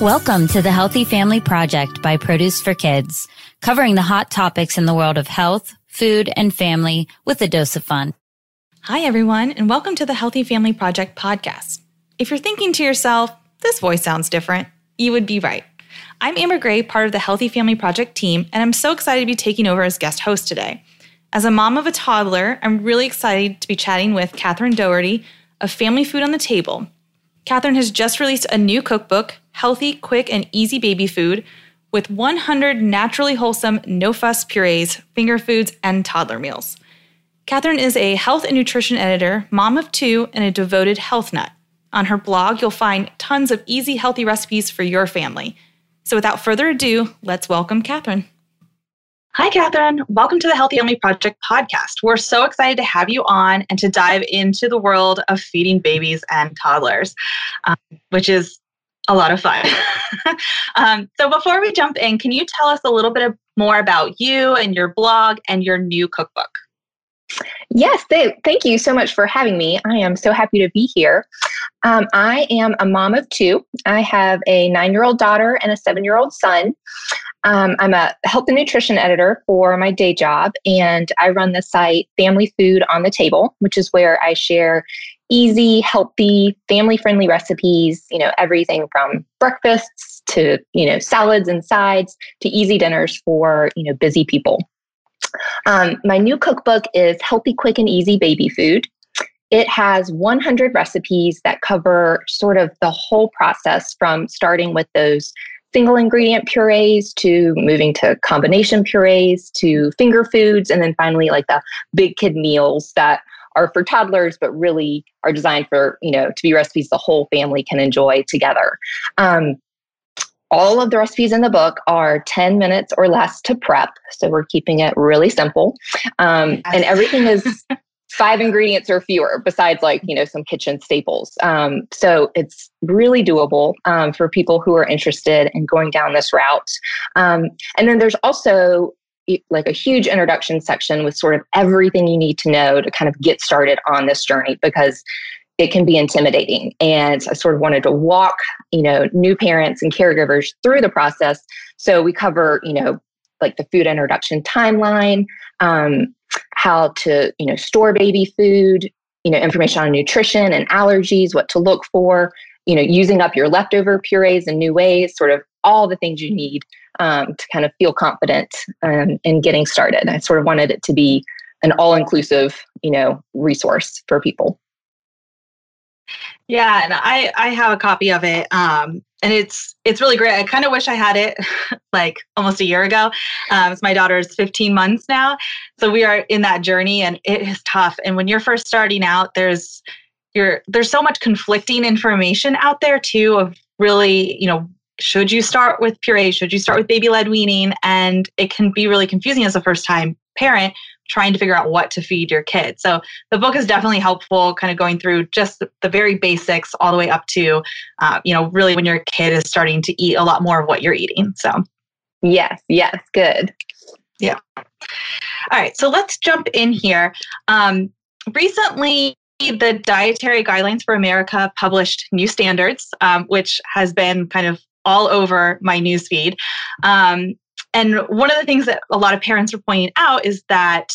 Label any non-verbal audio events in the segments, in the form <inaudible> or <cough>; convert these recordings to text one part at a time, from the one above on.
Welcome to the Healthy Family Project by Produce for Kids, covering the hot topics in the world of health, food, and family with a dose of fun. Hi, everyone, and welcome to the Healthy Family Project podcast. If you're thinking to yourself, this voice sounds different, you would be right. I'm Amber Gray, part of the Healthy Family Project team, and I'm so excited to be taking over as guest host today. As a mom of a toddler, I'm really excited to be chatting with Catherine Doherty of Family Food on the Table. Catherine has just released a new cookbook, Healthy, Quick, and Easy Baby Food, with 100 naturally wholesome, no fuss purees, finger foods, and toddler meals. Catherine is a health and nutrition editor, mom of two, and a devoted health nut. On her blog, you'll find tons of easy, healthy recipes for your family. So without further ado, let's welcome Catherine. Hi, Catherine. Welcome to the Healthy Only Project podcast. We're so excited to have you on and to dive into the world of feeding babies and toddlers, um, which is a lot of fun. <laughs> um, so, before we jump in, can you tell us a little bit more about you and your blog and your new cookbook? Yes, th- thank you so much for having me. I am so happy to be here. Um, I am a mom of two. I have a nine year old daughter and a seven year old son. Um, I'm a health and nutrition editor for my day job, and I run the site Family Food on the Table, which is where I share easy, healthy, family friendly recipes, you know, everything from breakfasts to, you know, salads and sides to easy dinners for, you know, busy people. Um, my new cookbook is Healthy, Quick, and Easy Baby Food. It has 100 recipes that cover sort of the whole process from starting with those single ingredient purees to moving to combination purees to finger foods and then finally like the big kid meals that are for toddlers but really are designed for you know to be recipes the whole family can enjoy together um, all of the recipes in the book are 10 minutes or less to prep. So we're keeping it really simple. Um, and everything is <laughs> five ingredients or fewer, besides like, you know, some kitchen staples. Um, so it's really doable um, for people who are interested in going down this route. Um, and then there's also like a huge introduction section with sort of everything you need to know to kind of get started on this journey because it can be intimidating. And I sort of wanted to walk, you know, new parents and caregivers through the process. So we cover, you know, like the food introduction timeline, um, how to, you know, store baby food, you know, information on nutrition and allergies, what to look for, you know, using up your leftover purees in new ways, sort of all the things you need um, to kind of feel confident um, in getting started. I sort of wanted it to be an all-inclusive, you know, resource for people. Yeah, and I I have a copy of it. Um, and it's it's really great. I kind of wish I had it <laughs> like almost a year ago. Um, it's my daughter's 15 months now, so we are in that journey, and it is tough. And when you're first starting out, there's you're there's so much conflicting information out there too of really you know should you start with puree should you start with baby led weaning and it can be really confusing as a first time parent trying to figure out what to feed your kid. So the book is definitely helpful, kind of going through just the, the very basics all the way up to, uh, you know, really when your kid is starting to eat a lot more of what you're eating. So, yes, yes, good. Yeah. All right. So let's jump in here. Um, recently, the Dietary Guidelines for America published new standards, um, which has been kind of all over my newsfeed. Um, and one of the things that a lot of parents are pointing out is that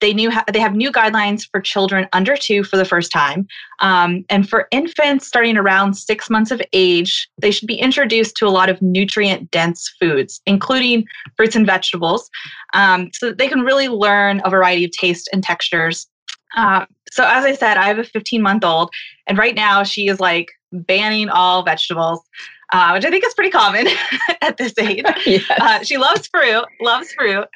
they knew ha- they have new guidelines for children under two for the first time, um, and for infants starting around six months of age, they should be introduced to a lot of nutrient dense foods, including fruits and vegetables, um, so that they can really learn a variety of taste and textures. Uh, so, as I said, I have a 15 month old, and right now she is like banning all vegetables uh, which I think is pretty common <laughs> at this <laughs> age. yes. uh, she loves fruit, loves fruit.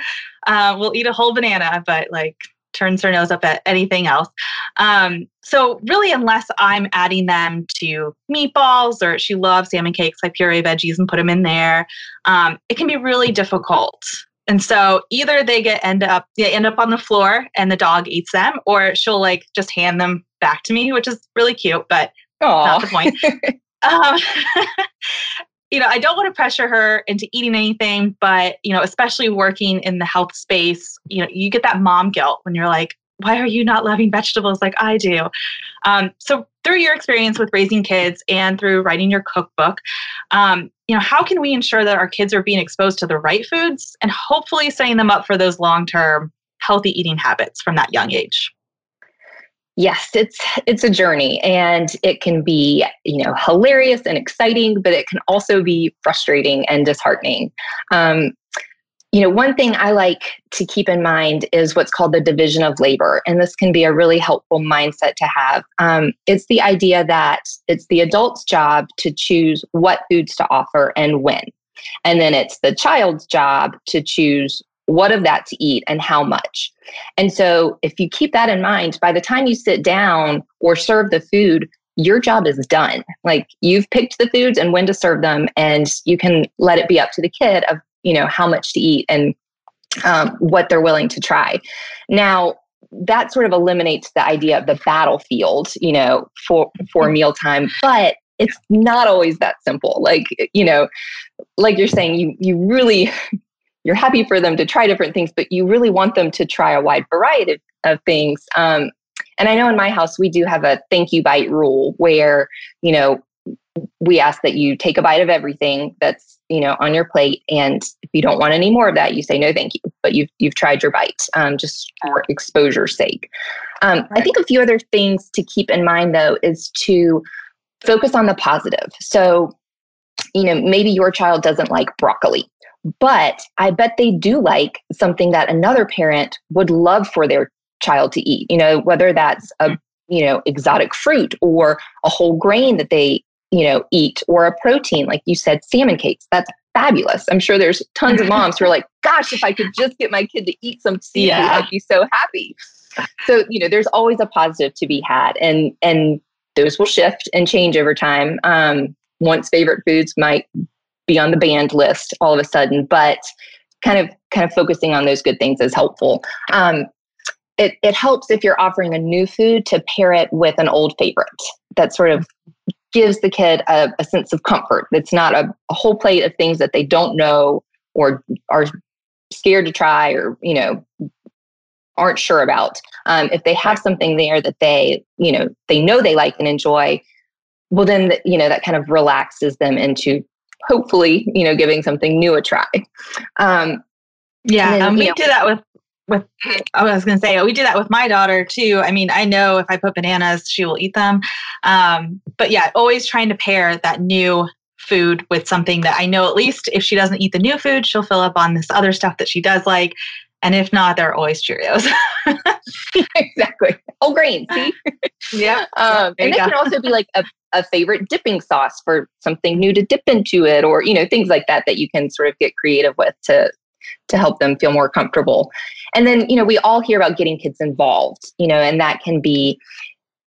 Uh, will eat a whole banana, but like turns her nose up at anything else. Um, so really, unless I'm adding them to meatballs or she loves salmon cakes, I puree veggies and put them in there. Um, it can be really difficult. And so either they get end up they end up on the floor and the dog eats them, or she'll like just hand them back to me, which is really cute, but Aww. not the point. <laughs> Um, <laughs> you know, I don't want to pressure her into eating anything, but you know, especially working in the health space, you know, you get that mom guilt when you're like, why are you not loving vegetables like I do? Um, so through your experience with raising kids and through writing your cookbook, um, you know, how can we ensure that our kids are being exposed to the right foods and hopefully setting them up for those long-term healthy eating habits from that young age? Yes, it's it's a journey and it can be, you know, hilarious and exciting, but it can also be frustrating and disheartening. Um, you know, one thing I like to keep in mind is what's called the division of labor. And this can be a really helpful mindset to have. Um, it's the idea that it's the adult's job to choose what foods to offer and when. And then it's the child's job to choose what of that to eat and how much. And so, if you keep that in mind, by the time you sit down or serve the food, your job is done. Like you've picked the foods and when to serve them, and you can let it be up to the kid of you know how much to eat and um, what they're willing to try. Now, that sort of eliminates the idea of the battlefield, you know, for for mm-hmm. mealtime, but it's not always that simple. Like you know, like you're saying, you you really <laughs> you're happy for them to try different things, but you really want them to try a wide variety of, of things. Um, and I know in my house, we do have a thank you bite rule where, you know, we ask that you take a bite of everything that's, you know, on your plate. And if you don't want any more of that, you say no, thank you. But you've, you've tried your bite um, just for exposure's sake. Um, right. I think a few other things to keep in mind, though, is to focus on the positive. So, you know, maybe your child doesn't like broccoli. But I bet they do like something that another parent would love for their child to eat, you know, whether that's a, you know, exotic fruit or a whole grain that they, you know, eat or a protein, like you said, salmon cakes. That's fabulous. I'm sure there's tons of moms who are like, gosh, if I could just get my kid to eat some seafood, yeah. I'd be so happy. So, you know, there's always a positive to be had and and those will shift and change over time. Um, once favorite foods might be on the banned list all of a sudden, but kind of kind of focusing on those good things is helpful. Um, it, it helps if you're offering a new food to pair it with an old favorite that sort of gives the kid a, a sense of comfort. It's not a, a whole plate of things that they don't know or are scared to try or, you know, aren't sure about. Um, if they have something there that they, you know, they know they like and enjoy, well, then, the, you know, that kind of relaxes them into hopefully, you know, giving something new a try. Um, yeah, then, um, we know, do that with with I was going to say we do that with my daughter too. I mean, I know if I put bananas, she will eat them. Um, but yeah, always trying to pair that new food with something that I know at least if she doesn't eat the new food, she'll fill up on this other stuff that she does like. And if not, they're always Cheerios. <laughs> exactly. Whole grain, see? <laughs> yeah. Um, and they can also be like a a favorite dipping sauce for something new to dip into it or you know things like that that you can sort of get creative with to to help them feel more comfortable. And then you know we all hear about getting kids involved you know and that can be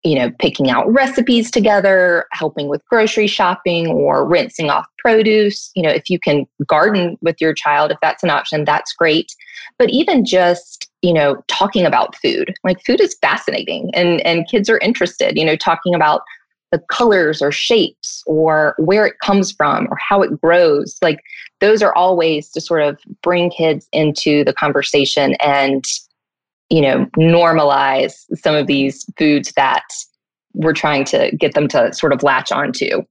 you know picking out recipes together helping with grocery shopping or rinsing off produce. You know if you can garden with your child if that's an option that's great. But even just you know talking about food like food is fascinating and and kids are interested you know talking about the colors or shapes or where it comes from or how it grows like those are all ways to sort of bring kids into the conversation and you know normalize some of these foods that we're trying to get them to sort of latch onto.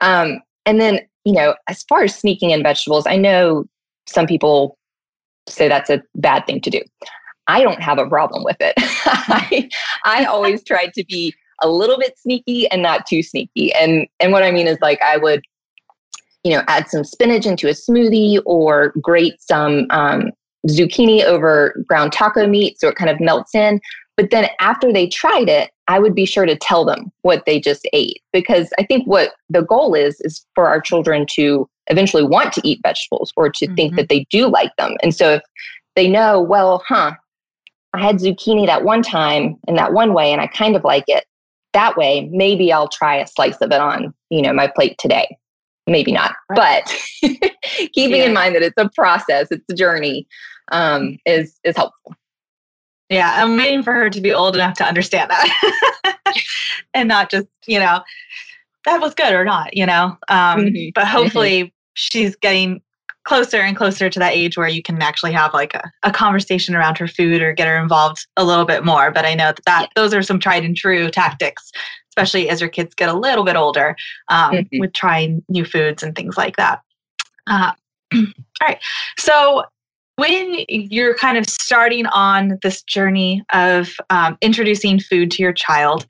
Um, and then you know as far as sneaking in vegetables i know some people say that's a bad thing to do. I don't have a problem with it. <laughs> I, I always try to be a little bit sneaky and not too sneaky. And and what I mean is like I would, you know, add some spinach into a smoothie or grate some um, zucchini over ground taco meat so it kind of melts in. But then after they tried it, I would be sure to tell them what they just ate because I think what the goal is is for our children to eventually want to eat vegetables or to mm-hmm. think that they do like them. And so if they know, well, huh, I had zucchini that one time in that one way and I kind of like it that way, maybe I'll try a slice of it on, you know, my plate today. Maybe not, right. but <laughs> keeping yeah. in mind that it's a process, it's a journey, um, is is helpful. Yeah, I'm waiting for her to be old enough to understand that, <laughs> and not just you know that was good or not, you know. Um, mm-hmm. But hopefully, mm-hmm. she's getting closer and closer to that age where you can actually have like a, a conversation around her food or get her involved a little bit more. But I know that, that yeah. those are some tried and true tactics, especially as your kids get a little bit older um, mm-hmm. with trying new foods and things like that. Uh, <clears throat> all right. So when you're kind of starting on this journey of um, introducing food to your child,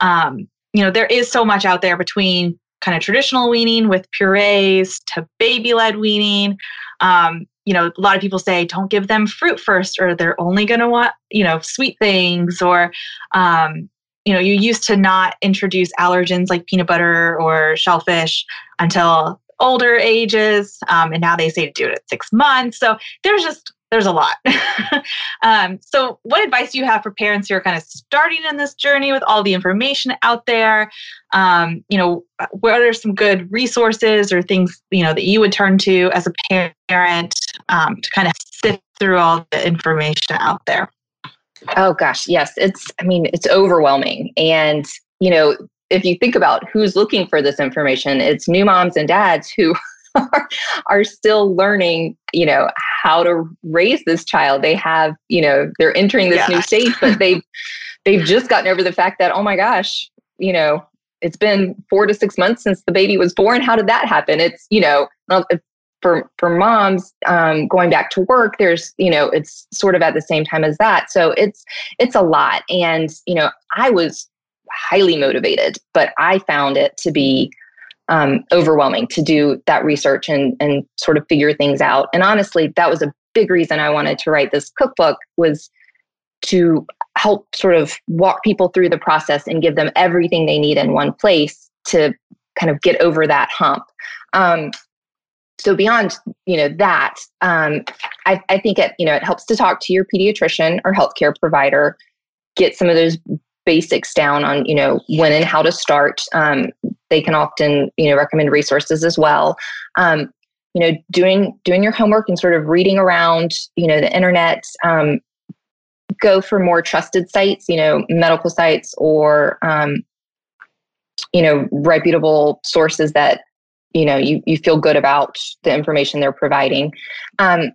um, you know, there is so much out there between kind of traditional weaning with purees to baby led weaning. Um, you know, a lot of people say don't give them fruit first, or they're only going to want, you know, sweet things, or, um, you know, you used to not introduce allergens like peanut butter or shellfish until older ages, um, and now they say to do it at six months. So there's just there's a lot. <laughs> um, so, what advice do you have for parents who are kind of starting in this journey with all the information out there? Um, you know, what are some good resources or things you know that you would turn to as a parent um, to kind of sift through all the information out there? Oh gosh, yes, it's. I mean, it's overwhelming, and you know, if you think about who's looking for this information, it's new moms and dads who are, are still learning, you know, how to raise this child. They have, you know, they're entering this yeah. new stage, but <laughs> they've they've just gotten over the fact that, oh my gosh, you know, it's been four to six months since the baby was born. How did that happen? It's, you know, for for moms um, going back to work there's you know it's sort of at the same time as that so it's it's a lot and you know i was highly motivated but i found it to be um, overwhelming to do that research and and sort of figure things out. And honestly, that was a big reason I wanted to write this cookbook was to help sort of walk people through the process and give them everything they need in one place to kind of get over that hump. Um, so beyond you know that, um, I, I think it you know it helps to talk to your pediatrician or healthcare provider, get some of those basics down on you know when and how to start. Um, they can often you know recommend resources as well. Um, you know doing doing your homework and sort of reading around you know the internet um, go for more trusted sites you know medical sites or um, you know reputable sources that you know you, you feel good about the information they're providing. Um,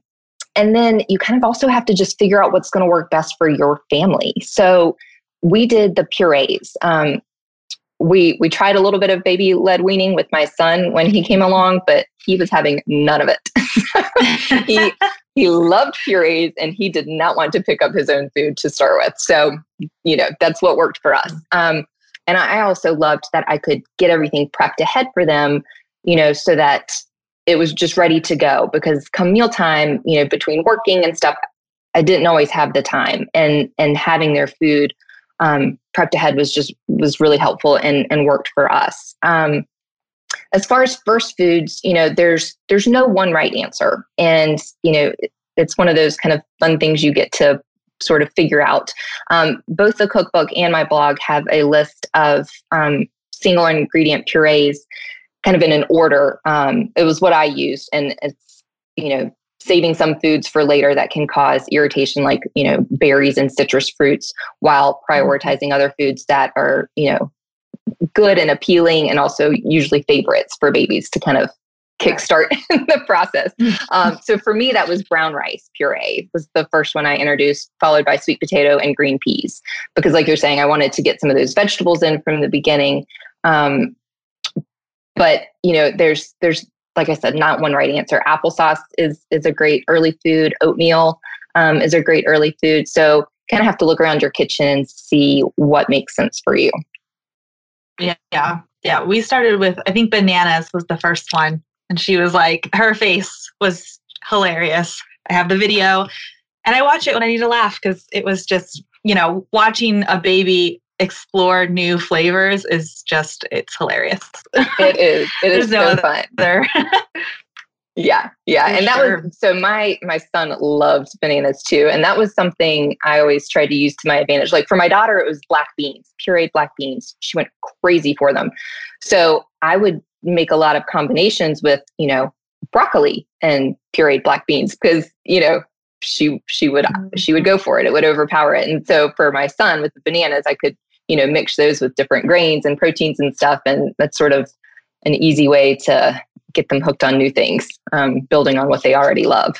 and then you kind of also have to just figure out what's going to work best for your family. So we did the purees um, we we tried a little bit of baby led weaning with my son when he came along, but he was having none of it. <laughs> he he loved purees and he did not want to pick up his own food to start with. So you know that's what worked for us. Um, and I also loved that I could get everything prepped ahead for them, you know, so that it was just ready to go. Because come mealtime, you know, between working and stuff, I didn't always have the time, and and having their food um, prepped ahead was just was really helpful and and worked for us. Um, as far as first foods, you know, there's there's no one right answer, and you know, it's one of those kind of fun things you get to sort of figure out. Um, both the cookbook and my blog have a list of um, single ingredient purees, kind of in an order. Um, it was what I used, and it's you know saving some foods for later that can cause irritation like you know berries and citrus fruits while mm-hmm. prioritizing other foods that are you know good and appealing and also usually favorites for babies to kind of kickstart <laughs> the process mm-hmm. um, so for me that was brown rice puree was the first one i introduced followed by sweet potato and green peas because like you're saying i wanted to get some of those vegetables in from the beginning um, but you know there's there's like I said, not one right answer. Applesauce is is a great early food. Oatmeal um, is a great early food. So kind of have to look around your kitchen and see what makes sense for you. Yeah, yeah, yeah. We started with I think bananas was the first one, and she was like, her face was hilarious. I have the video, and I watch it when I need to laugh because it was just you know watching a baby explore new flavors is just it's hilarious. It is. It is so no fun. <laughs> There. yeah, yeah, For and that sure. was so my my son loved bananas too, and that was something I always tried to use to my advantage. Like for my daughter, it was black beans, pureed black beans. She went crazy for them, so I would make a lot of combinations with you know broccoli and pureed black beans because you know she she would mm-hmm. she would go for it it would overpower it and so for my son with the bananas i could you know mix those with different grains and proteins and stuff and that's sort of an easy way to get them hooked on new things um, building on what they already love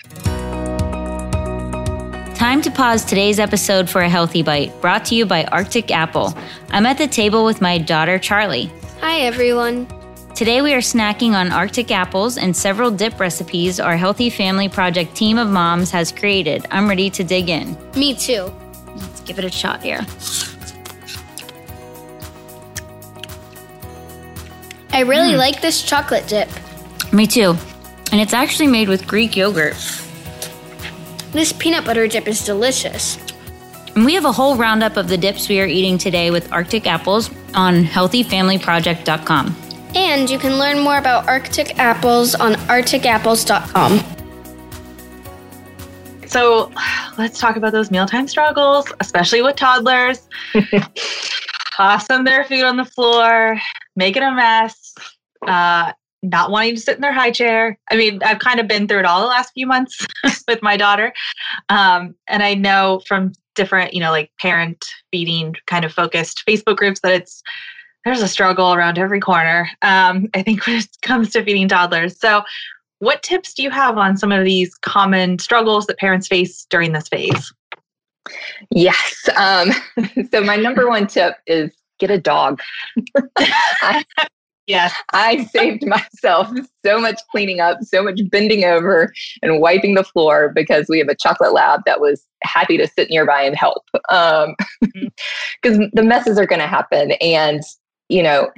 Time to pause today's episode for a healthy bite, brought to you by Arctic Apple. I'm at the table with my daughter, Charlie. Hi, everyone. Today we are snacking on Arctic apples and several dip recipes our Healthy Family Project team of moms has created. I'm ready to dig in. Me too. Let's give it a shot here. I really mm. like this chocolate dip. Me too. And it's actually made with Greek yogurt. This peanut butter dip is delicious. And we have a whole roundup of the dips we are eating today with Arctic apples on healthyfamilyproject.com. And you can learn more about Arctic apples on arcticapples.com. So let's talk about those mealtime struggles, especially with toddlers. <laughs> Tossing their food on the floor, making a mess, uh, not wanting to sit in their high chair. I mean, I've kind of been through it all the last few months <laughs> with my daughter. Um, and I know from different, you know, like parent feeding kind of focused Facebook groups that it's there's a struggle around every corner. Um, I think <laughs> when it comes to feeding toddlers. So, what tips do you have on some of these common struggles that parents face during this phase? Yes. Um, <laughs> so, my number one tip is get a dog. I, yes. I saved myself so much cleaning up, so much bending over and wiping the floor because we have a chocolate lab that was happy to sit nearby and help. Because um, mm-hmm. the messes are going to happen. And you know,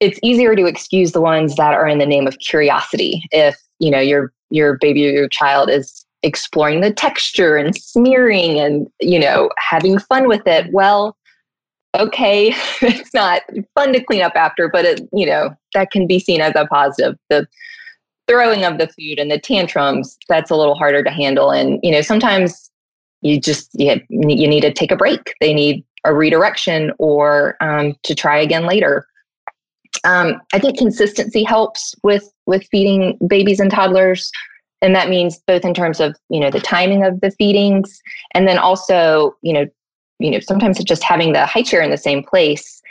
it's easier to excuse the ones that are in the name of curiosity. If, you know, your your baby or your child is exploring the texture and smearing and, you know, having fun with it, well, okay, <laughs> it's not fun to clean up after, but it, you know, that can be seen as a positive. The throwing of the food and the tantrums, that's a little harder to handle. And, you know, sometimes you just you, you need to take a break. They need a redirection or um, to try again later. Um, I think consistency helps with with feeding babies and toddlers, and that means both in terms of you know the timing of the feedings, and then also you know you know sometimes just having the high chair in the same place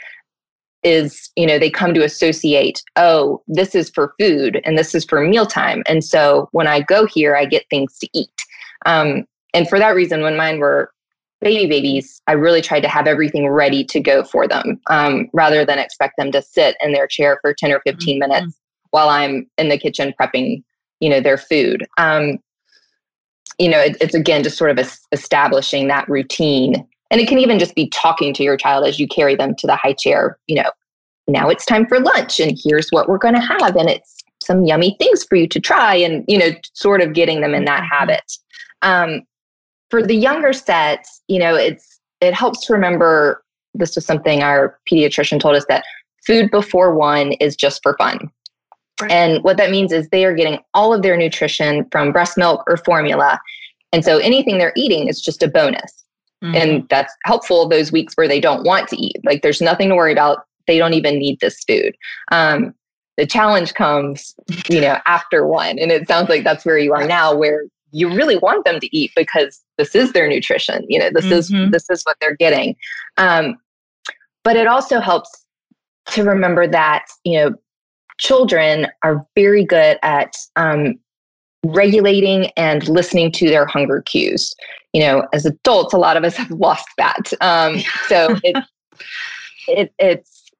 is you know they come to associate oh this is for food and this is for mealtime and so when i go here i get things to eat um, and for that reason when mine were baby babies, I really tried to have everything ready to go for them um, rather than expect them to sit in their chair for 10 or 15 mm-hmm. minutes while I'm in the kitchen prepping, you know, their food. Um, you know, it, it's again just sort of establishing that routine. And it can even just be talking to your child as you carry them to the high chair, you know, now it's time for lunch and here's what we're going to have. And it's some yummy things for you to try and, you know, sort of getting them in that mm-hmm. habit. Um, for the younger sets, you know, it's it helps to remember this was something our pediatrician told us that food before one is just for fun. Right. And what that means is they are getting all of their nutrition from breast milk or formula. And so anything they're eating is just a bonus. Mm-hmm. And that's helpful those weeks where they don't want to eat. Like there's nothing to worry about. They don't even need this food. Um, the challenge comes, you know, after one. And it sounds like that's where you are now, where you really want them to eat because this is their nutrition you know this mm-hmm. is this is what they're getting um, but it also helps to remember that you know children are very good at um, regulating and listening to their hunger cues you know as adults a lot of us have lost that. Um, so it, it it's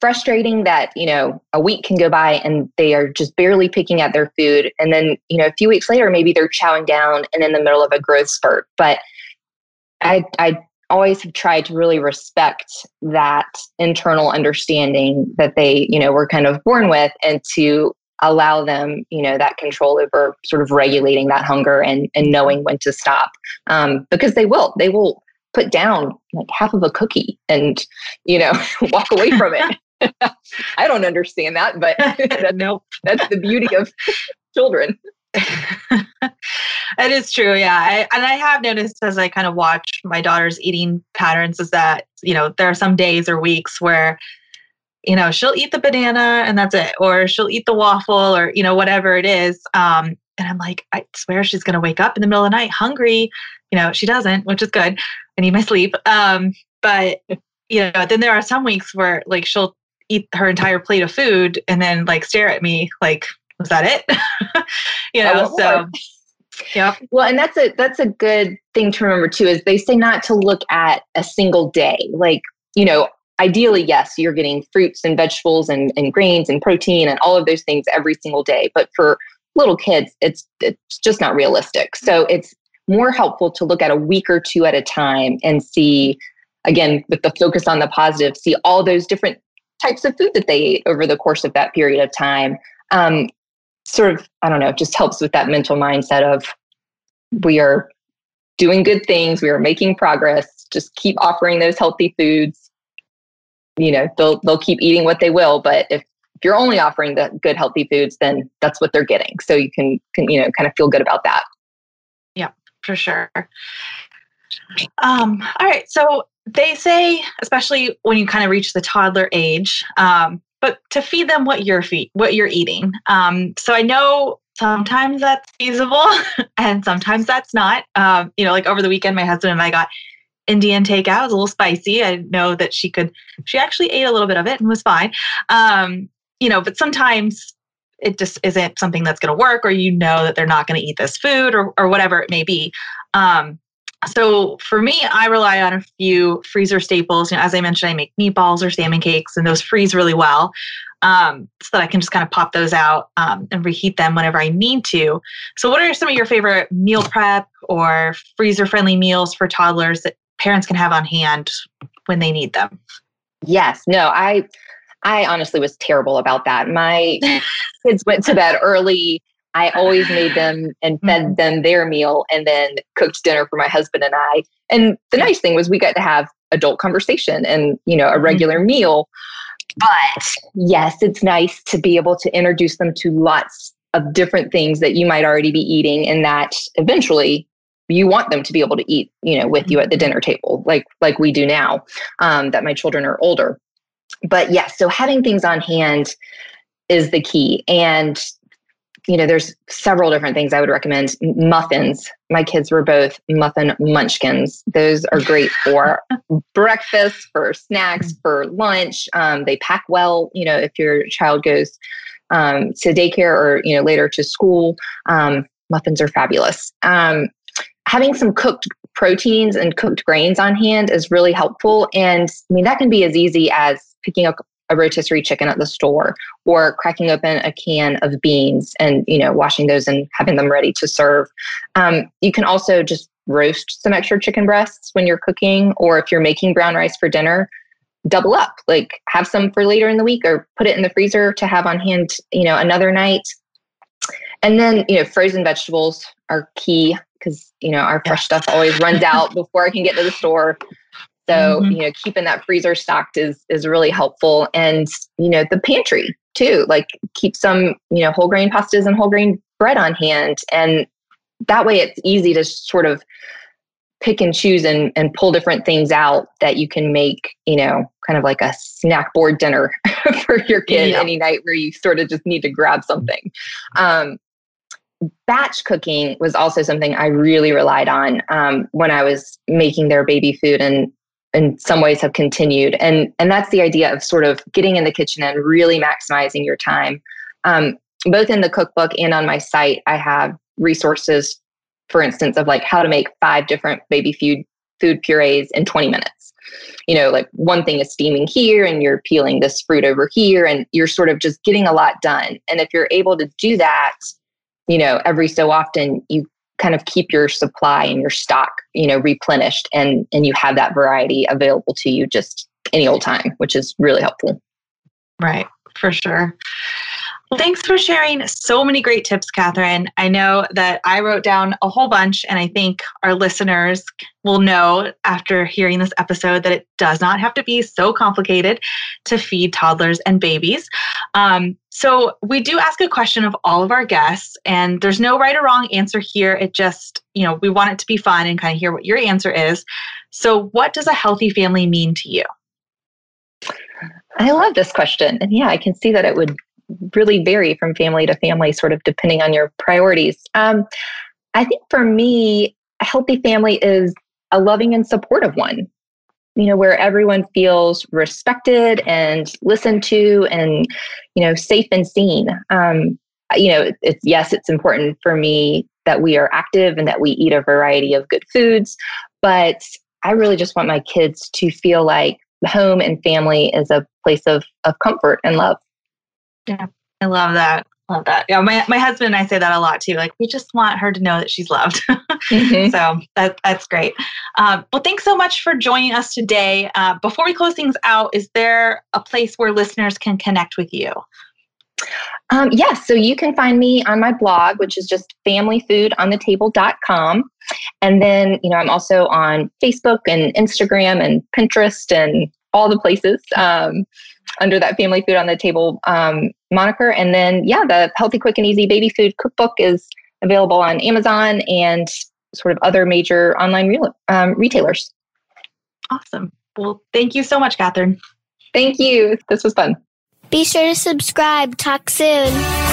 frustrating that you know a week can go by and they are just barely picking at their food. And then you know a few weeks later maybe they're chowing down and in the middle of a growth spurt. But i i always have tried to really respect that internal understanding that they you know were kind of born with and to allow them you know that control over sort of regulating that hunger and and knowing when to stop um, because they will they will put down like half of a cookie and you know <laughs> walk away from it <laughs> <laughs> I don't understand that, but that, nope. that's the beauty of children. it is true, yeah. I, and I have noticed as I kind of watch my daughter's eating patterns is that, you know, there are some days or weeks where, you know, she'll eat the banana and that's it, or she'll eat the waffle or, you know, whatever it is. Um, and I'm like, I swear she's going to wake up in the middle of the night hungry. You know, she doesn't, which is good. I need my sleep. Um, but, you know, then there are some weeks where like she'll eat her entire plate of food and then like stare at me like was that it <laughs> you know oh, so yeah well and that's a that's a good thing to remember too is they say not to look at a single day like you know ideally, yes, you're getting fruits and vegetables and, and grains and protein and all of those things every single day. But for little kids, it's it's just not realistic. So it's more helpful to look at a week or two at a time and see, again, with the focus on the positive, see all those different types of food that they ate over the course of that period of time. Um, sort of, I don't know, just helps with that mental mindset of we are doing good things, we are making progress. Just keep offering those healthy foods. You know, they'll they'll keep eating what they will, but if if you're only offering the good healthy foods, then that's what they're getting. So you can, can you know kind of feel good about that. Yeah, for sure. Um, all right. So they say, especially when you kind of reach the toddler age, um, but to feed them what you're feed, what you're eating. Um, so I know sometimes that's feasible <laughs> and sometimes that's not. Um, you know, like over the weekend, my husband and I got Indian takeout. It was a little spicy. I know that she could, she actually ate a little bit of it and was fine. Um, you know, but sometimes it just isn't something that's going to work, or you know that they're not going to eat this food or, or whatever it may be. Um, so for me, I rely on a few freezer staples. You know, as I mentioned, I make meatballs or salmon cakes, and those freeze really well, um, so that I can just kind of pop those out um, and reheat them whenever I need to. So, what are some of your favorite meal prep or freezer-friendly meals for toddlers that parents can have on hand when they need them? Yes, no, I, I honestly was terrible about that. My <laughs> kids went to bed early I always made them and fed mm-hmm. them their meal and then cooked dinner for my husband and I. And the nice thing was we got to have adult conversation and, you know, a regular mm-hmm. meal. But yes, it's nice to be able to introduce them to lots of different things that you might already be eating and that eventually you want them to be able to eat, you know, with you at the dinner table, like like we do now, um, that my children are older. But yes, so having things on hand is the key. And you know, there's several different things I would recommend. Muffins. My kids were both muffin munchkins. Those are great for <laughs> breakfast, for snacks, mm. for lunch. Um, they pack well. You know, if your child goes um, to daycare or you know later to school, um, muffins are fabulous. Um, having some cooked proteins and cooked grains on hand is really helpful. And I mean, that can be as easy as picking up a rotisserie chicken at the store or cracking open a can of beans and you know washing those and having them ready to serve. Um, you can also just roast some extra chicken breasts when you're cooking or if you're making brown rice for dinner double up like have some for later in the week or put it in the freezer to have on hand you know another night. And then you know frozen vegetables are key because you know our fresh stuff always runs <laughs> out before i can get to the store so, mm-hmm. you know, keeping that freezer stocked is is really helpful. And, you know, the pantry too, like keep some, you know, whole grain pastas and whole grain bread on hand. And that way it's easy to sort of pick and choose and, and pull different things out that you can make, you know, kind of like a snack board dinner <laughs> for your kid yeah. any night where you sort of just need to grab something. Um, batch cooking was also something I really relied on um, when I was making their baby food. And in some ways have continued. And and that's the idea of sort of getting in the kitchen and really maximizing your time. Um, both in the cookbook and on my site i have resources for instance of like how to make five different baby food food purees in 20 minutes. You know like one thing is steaming here and you're peeling this fruit over here and you're sort of just getting a lot done. And if you're able to do that you know every so often you kind of keep your supply and your stock, you know, replenished and and you have that variety available to you just any old time, which is really helpful. Right, for sure. Thanks for sharing so many great tips, Catherine. I know that I wrote down a whole bunch, and I think our listeners will know after hearing this episode that it does not have to be so complicated to feed toddlers and babies. Um, so, we do ask a question of all of our guests, and there's no right or wrong answer here. It just, you know, we want it to be fun and kind of hear what your answer is. So, what does a healthy family mean to you? I love this question. And yeah, I can see that it would really vary from family to family, sort of depending on your priorities. Um, I think for me, a healthy family is a loving and supportive one, you know, where everyone feels respected and listened to and, you know, safe and seen. Um, you know, it's yes, it's important for me that we are active and that we eat a variety of good foods, but I really just want my kids to feel like home and family is a place of, of comfort and love. Yeah, I love that. Love that. Yeah, my, my husband and I say that a lot too. Like, we just want her to know that she's loved. mm-hmm. <laughs> So that, that's great. Um, well, thanks so much for joining us today. Uh, before we close things out, is there a place where listeners can connect with you? Um, yes, so you can find me on my blog, which is just familyfoodonthetable.com. And then, you know, I'm also on Facebook and Instagram and Pinterest and all the places um, under that Family Food on the Table um, moniker. And then, yeah, the Healthy, Quick, and Easy Baby Food Cookbook is available on Amazon and sort of other major online re- um, retailers. Awesome. Well, thank you so much, Catherine. Thank you. This was fun. Be sure to subscribe. Talk soon.